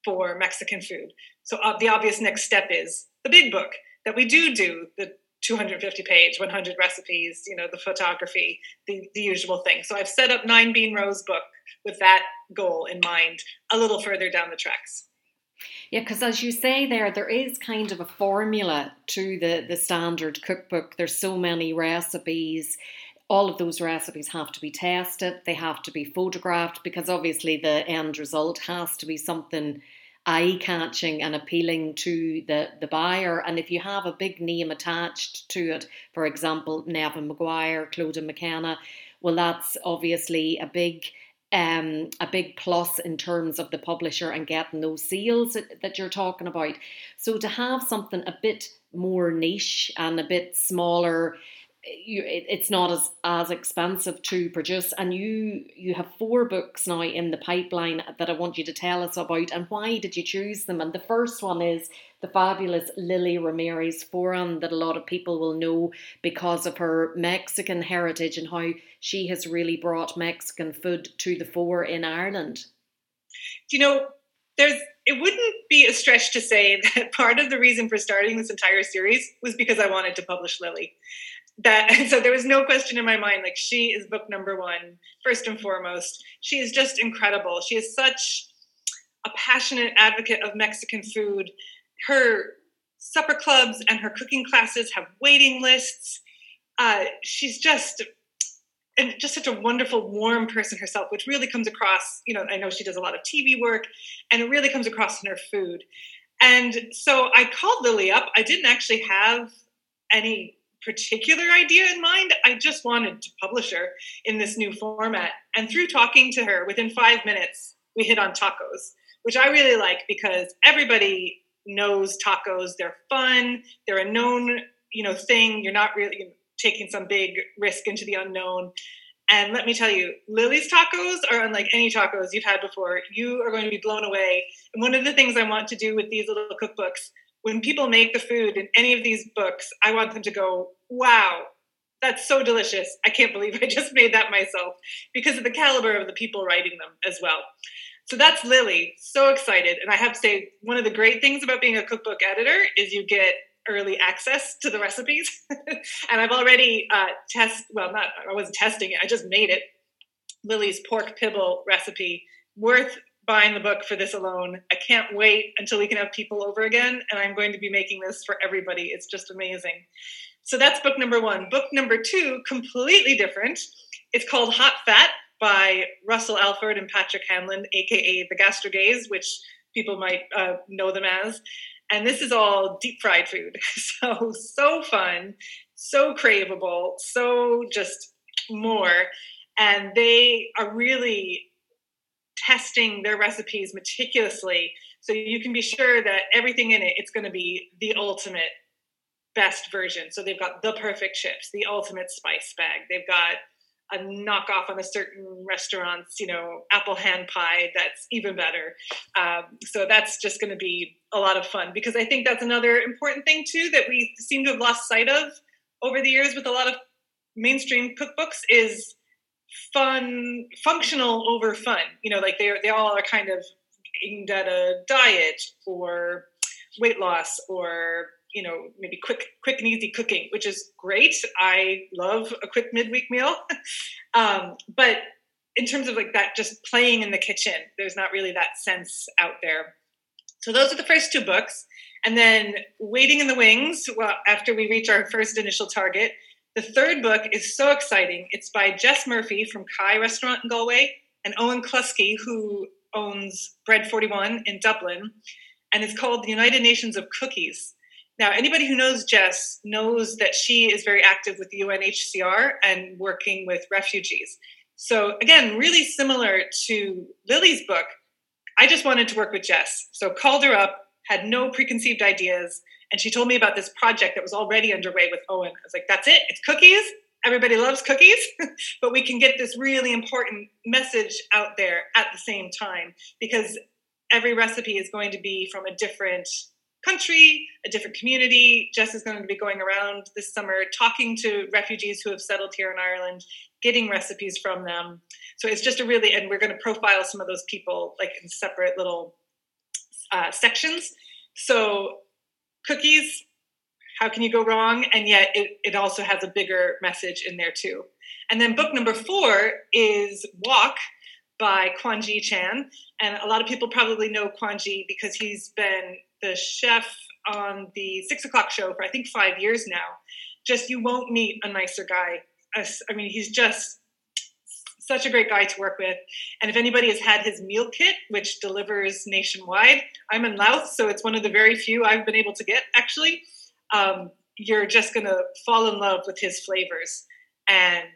S7: for Mexican food. So, uh, the obvious next step is the big book that we do do the 250 page, 100 recipes, you know, the photography, the, the usual thing. So I've set up Nine Bean Rows book with that goal in mind a little further down the tracks.
S1: Yeah, because as you say there, there is kind of a formula to the, the standard cookbook. There's so many recipes. All of those recipes have to be tested, they have to be photographed because obviously the end result has to be something eye catching and appealing to the, the buyer. And if you have a big name attached to it, for example, Neven Maguire, Clodagh McKenna, well, that's obviously a big um, a big plus in terms of the publisher and getting those sales that, that you're talking about. So to have something a bit more niche and a bit smaller you, it, it's not as as expensive to produce. And you you have four books now in the pipeline that I want you to tell us about. And why did you choose them? And the first one is the fabulous Lily Ramirez Foran that a lot of people will know because of her Mexican heritage and how she has really brought Mexican food to the fore in Ireland.
S7: You know, there's it wouldn't be a stretch to say that part of the reason for starting this entire series was because I wanted to publish Lily that so there was no question in my mind like she is book number one first and foremost. She is just incredible. She is such a passionate advocate of mexican food. Her supper clubs and her cooking classes have waiting lists. Uh, she's just and just such a wonderful warm person herself which really comes across you know i know she does a lot of tv work and it really comes across in her food. And so i called lily up. I didn't actually have any particular idea in mind. I just wanted to publish her in this new format. And through talking to her, within five minutes, we hit on tacos, which I really like because everybody knows tacos. They're fun. They're a known, you know, thing. You're not really taking some big risk into the unknown. And let me tell you, Lily's tacos are unlike any tacos you've had before. You are going to be blown away. And one of the things I want to do with these little cookbooks when people make the food in any of these books, I want them to go, wow, that's so delicious. I can't believe I just made that myself because of the caliber of the people writing them as well. So that's Lily. So excited. And I have to say, one of the great things about being a cookbook editor is you get early access to the recipes. and I've already uh, test well, not I wasn't testing it. I just made it. Lily's pork pibil recipe, worth buying the book for this alone. I can't wait until we can have people over again, and I'm going to be making this for everybody. It's just amazing. So that's book number one. Book number two, completely different. It's called Hot Fat by Russell Alford and Patrick Hanlon, aka the Gastrogays, which people might uh, know them as. And this is all deep fried food. So, so fun, so craveable, so just more. And they are really testing their recipes meticulously so you can be sure that everything in it it's going to be the ultimate best version. So they've got the perfect chips the ultimate spice bag. They've got a knockoff on a certain restaurant's you know apple hand pie that's even better. Um, so that's just going to be a lot of fun because i think that's another important thing too that we seem to have lost sight of over the years with a lot of mainstream cookbooks is fun, functional over fun. You know, like they they all are kind of aimed at a diet or weight loss or you know maybe quick quick and easy cooking which is great. I love a quick midweek meal. Um, but in terms of like that just playing in the kitchen there's not really that sense out there. So those are the first two books. And then waiting in the wings well after we reach our first initial target. The third book is so exciting. It's by jess murphy from kai restaurant in galway and Eoin Cluskey who owns bread 41 in dublin. And it's called the united nations of cookies now, anybody who knows Jess knows that she is very active with UNHCR and working with refugees. So, again, really similar to Lily's book, I just wanted to work with Jess. So, called her up, had no preconceived ideas, and she told me about this project that was already underway with Eoin. I was like, that's it, it's cookies. Everybody loves cookies, but we can get this really important message out there at the same time because every recipe is going to be from a different country, a different community. Jess is going to be going around this summer talking to refugees who have settled here in Ireland, getting recipes from them. So it's just a really, and we're going to profile some of those people like in separate little uh, sections. So cookies, how can you go wrong? And yet it, it also has a bigger message in there too. And then book number four is Wok by Kwanghi Chan. And a lot of people probably know Kwanji because he's been the chef on the six o'clock show for I think five years now. Just you won't meet a nicer guy. I mean, he's just such a great guy to work with. And if anybody has had his meal kit, which delivers nationwide, I'm in Louth, so it's one of the very few I've been able to get actually. Um, you're just going to fall in love with his flavors. And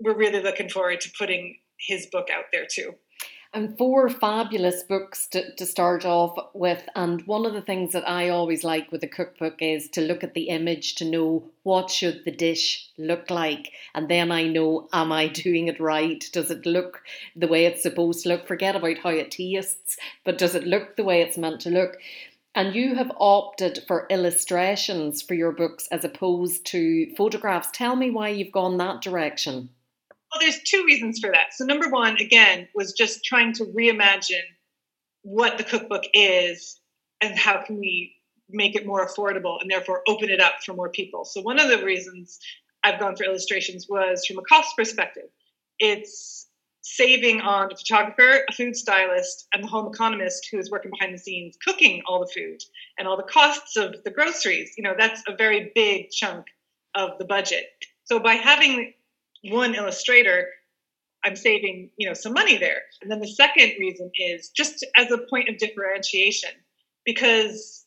S7: we're really looking forward to putting his book out there too
S1: and four fabulous books to, to start off with. And one of the things that I always like with a cookbook is to look at the image to know what should the dish look like. And then I know, am I doing it right? Does it look the way it's supposed to look? Forget about how it tastes, but does it look the way it's meant to look? And you have opted for illustrations for your books as opposed to photographs. Tell me why you've gone that direction.
S7: Well, there's two reasons for that. So, number one, again, was just trying to reimagine what the cookbook is and how can we make it more affordable and therefore open it up for more people. So, one of the reasons I've gone for illustrations was from a cost perspective. It's saving on a photographer, a food stylist, and the home economist who is working behind the scenes cooking all the food and all the costs of the groceries. You know, that's a very big chunk of the budget. So by having one illustrator, I'm saving, you know, some money there. And then the second reason is just as a point of differentiation, because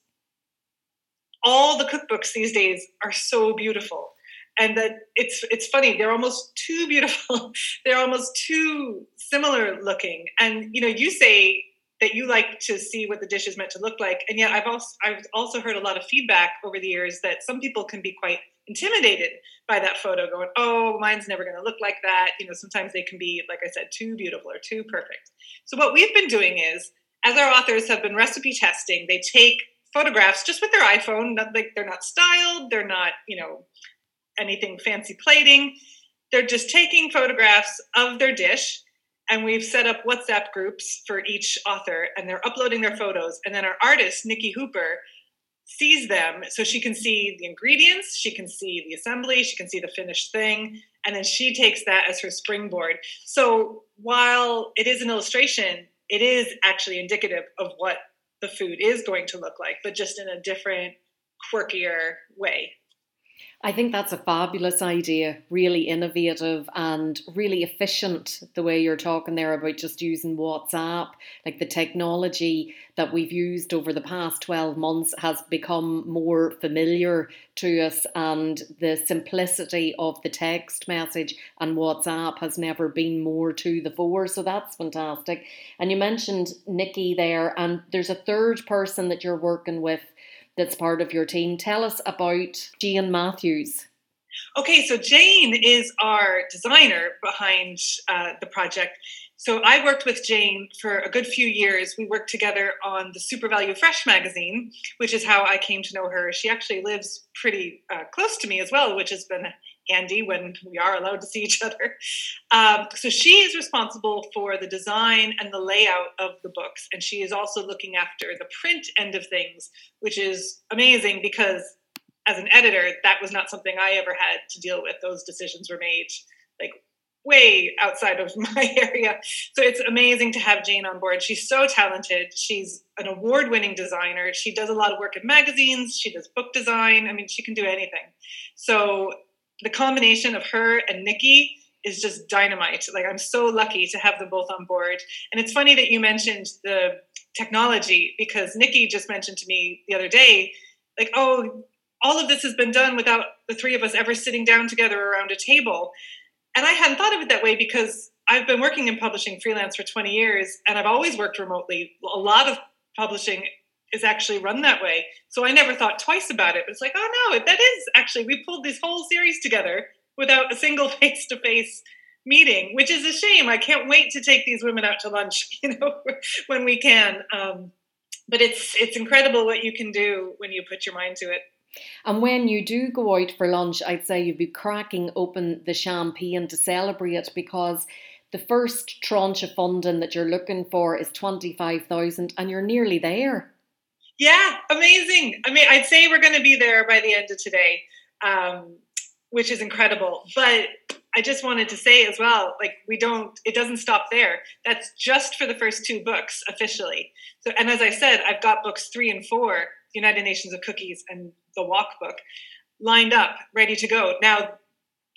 S7: all the cookbooks these days are so beautiful. And that it's it's funny, they're almost too beautiful. they're almost too similar looking. And you know, you say that you like to see what the dish is meant to look like. And yet I've also I've also heard a lot of feedback over the years that some people can be quite intimidated by that photo going oh mine's never going to look like that. You know sometimes they can be like i said too beautiful or too perfect. So what we've been doing is as our authors have been recipe testing they take photographs just with their iphone not, like they're not styled they're not you know anything fancy plating. They're just taking photographs of their dish and we've set up whatsapp groups for each author and they're uploading their photos. And then our artist nikki hooper sees them so she can see the ingredients, she can see the assembly, she can see the finished thing, and then she takes that as her springboard. So while it is an illustration, it is actually indicative of what the food is going to look like, but just in a different, quirkier way.
S1: I think that's a fabulous idea, really innovative and really efficient. The way you're talking there about just using WhatsApp, like the technology that we've used over the past 12 months has become more familiar to us, and the simplicity of the text message and WhatsApp has never been more to the fore. So that's fantastic. And you mentioned Nikki there, and there's a third person that you're working with that's part of your team. Tell us about Jane Matthews.
S7: Okay, so Jane is our designer behind uh, the project. So I worked with Jane for a good few years. We worked together on the SuperValu Fresh magazine, which is how I came to know her. She actually lives pretty uh, close to me as well, which has been Andy when we are allowed to see each other. Um, so she is responsible for the design and the layout of the books, and she is also looking after the print end of things, which is amazing because as an editor, that was not something I ever had to deal with. Those decisions were made like way outside of my area. So it's amazing to have Jane on board. She's so talented. She's an award winning designer. She does a lot of work in magazines, she does book design. I mean, she can do anything. So the combination of her and Nikki is just dynamite. Like, I'm so lucky to have them both on board. And it's funny that you mentioned the technology because Nikki just mentioned to me the other day, like, oh, all of this has been done without the three of us ever sitting down together around a table. And I hadn't thought of it that way because I've been working in publishing freelance for 20 years and I've always worked remotely. A lot of publishing is actually run that way. So I never thought twice about it. It's like, oh no, that is actually, we pulled this whole series together without a single face to face meeting, which is a shame. I can't wait to take these women out to lunch, you know, when we can. Um, but it's it's incredible what you can do when you put your mind to it.
S1: And when you do go out for lunch, I'd say you'd be cracking open the champagne to celebrate because the first tranche of funding that you're looking for is 25,000 and you're nearly there.
S7: Yeah, amazing. I mean, I'd say we're going to be there by the end of today, um, which is incredible. But I just wanted to say as well, like we don't, it doesn't stop there. That's just for the first two books officially. So, and as I said, I've got books three and four, United Nations of Cookies and the Wok book, lined up, ready to go. Now,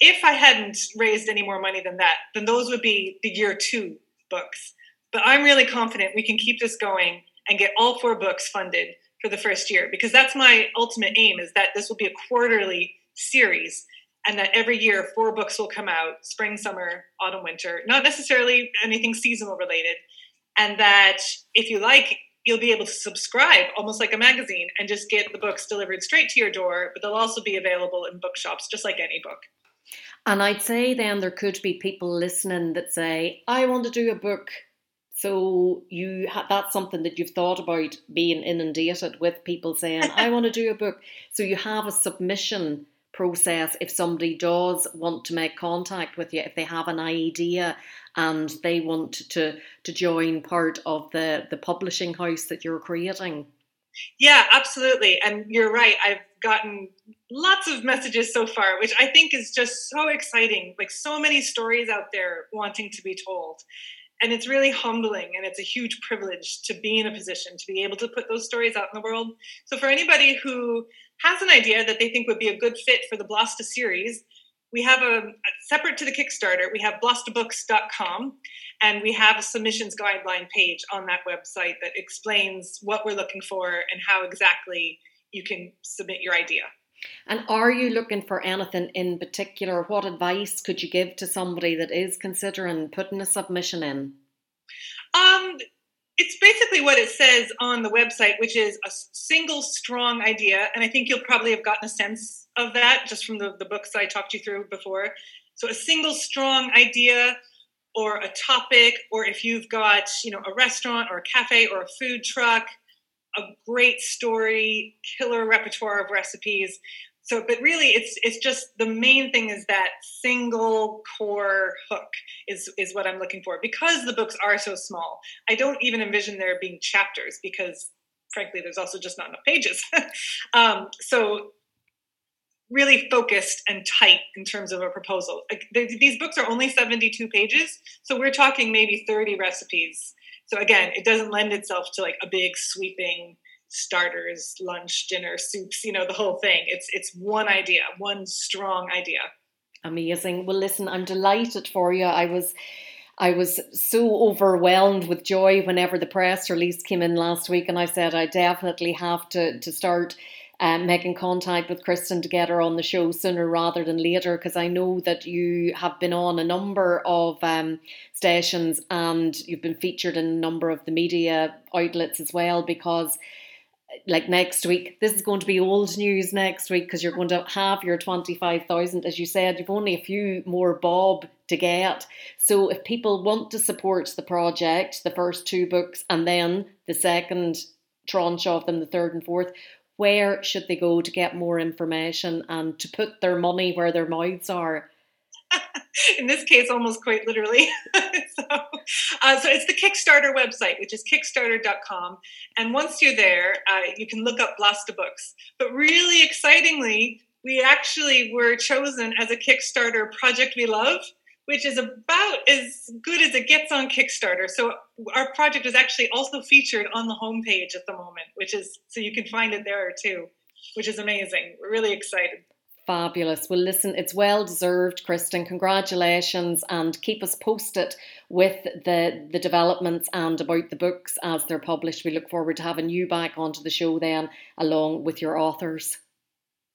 S7: if I hadn't raised any more money than that, then those would be the year two books. But I'm really confident we can keep this going and get all four books funded for the first year because that's my ultimate aim is that this will be a quarterly series and that every year four books will come out spring summer autumn winter not necessarily anything seasonal related and that if you like you'll be able to subscribe almost like a magazine and just get the books delivered straight to your door but they'll also be available in bookshops just like any book.
S1: And i'd say then there could be people listening that say i want to do a book so you ha- that's something that you've thought about being inundated with people saying, "I want to do a book." So you have a submission process if somebody does want to make contact with you, if they have an idea and they want to to join part of the the publishing house that you're creating.
S7: Yeah, absolutely. And you're right. I've gotten lots of messages so far, which I think is just so exciting. Like so many stories out there wanting to be told and it's really humbling and it's a huge privilege to be in a position to be able to put those stories out in the world. So for anybody who has an idea that they think would be a good fit for the Blasta series we have a, a separate to the kickstarter we have blastabooks.com and we have a submissions guideline page on that website that explains what we're looking for and how exactly you can submit your idea
S1: and are you looking for anything in particular? What advice could you give to somebody that is considering putting a submission in?
S7: Um, it's basically what it says on the website, which is a single strong idea. And I think you'll probably have gotten a sense of that just from the, the books I talked you through before. So a single strong idea or a topic, or if you've got, you know, a restaurant or a cafe or a food truck, a great story, killer repertoire of recipes. So, but really, it's it's just the main thing is that single core hook is is what I'm looking for because the books are so small. I don't even envision there being chapters because, frankly, there's also just not enough pages. um, so, really focused and tight in terms of a proposal. Like, these books are only 72 pages, so we're talking maybe 30 recipes so again, it doesn't lend itself to like a big sweeping starters, lunch, dinner, soups, you know, the whole thing. It's it's one idea, one strong idea.
S1: Amazing. Well listen, I'm delighted for you. I was I was so overwhelmed with joy whenever the press release came in last week and I said I definitely have to to start um, making contact with Kristin to get her on the show sooner rather than later because I know that you have been on a number of um, stations and you've been featured in a number of the media outlets as well because like next week this is going to be old news next week because you're going to have your 25,000 as you said you've only a few more bob to get. So if people want to support the project the first two books and then the second tranche of them the third and fourth where should they go to get more information and to put their money where their mouths are?
S7: in this case, almost quite literally. so, uh, so, it's the Kickstarter website, which is kickstarter.com. And once you're there, uh, you can look up Blasta Books. But really excitingly, we actually were chosen as a Kickstarter project we love, which is about as good as it gets on Kickstarter. So our project is actually also featured on the homepage at the moment, which is so you can find it there too, which is amazing. We're really excited.
S1: Fabulous. Well, listen, it's well deserved, Kristin. Congratulations, and keep us posted with the the developments and about the books as they're published. We look forward to having you back onto the show then, along with your authors.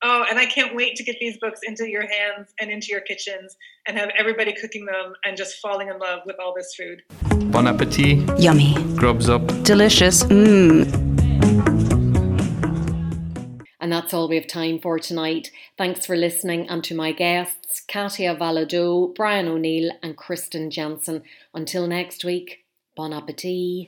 S7: Oh, and I can't wait to get these books into your hands and into your kitchens and have everybody cooking them and just falling in love with all this food.
S3: Bon appetit.
S6: Yummy.
S3: Grubs up.
S6: Delicious. Mmm.
S1: And that's all we have time for tonight. Thanks for listening and to my guests, Katia Valadeau, Brian O'Neill, and Kristin Jensen. Until next week, bon appetit.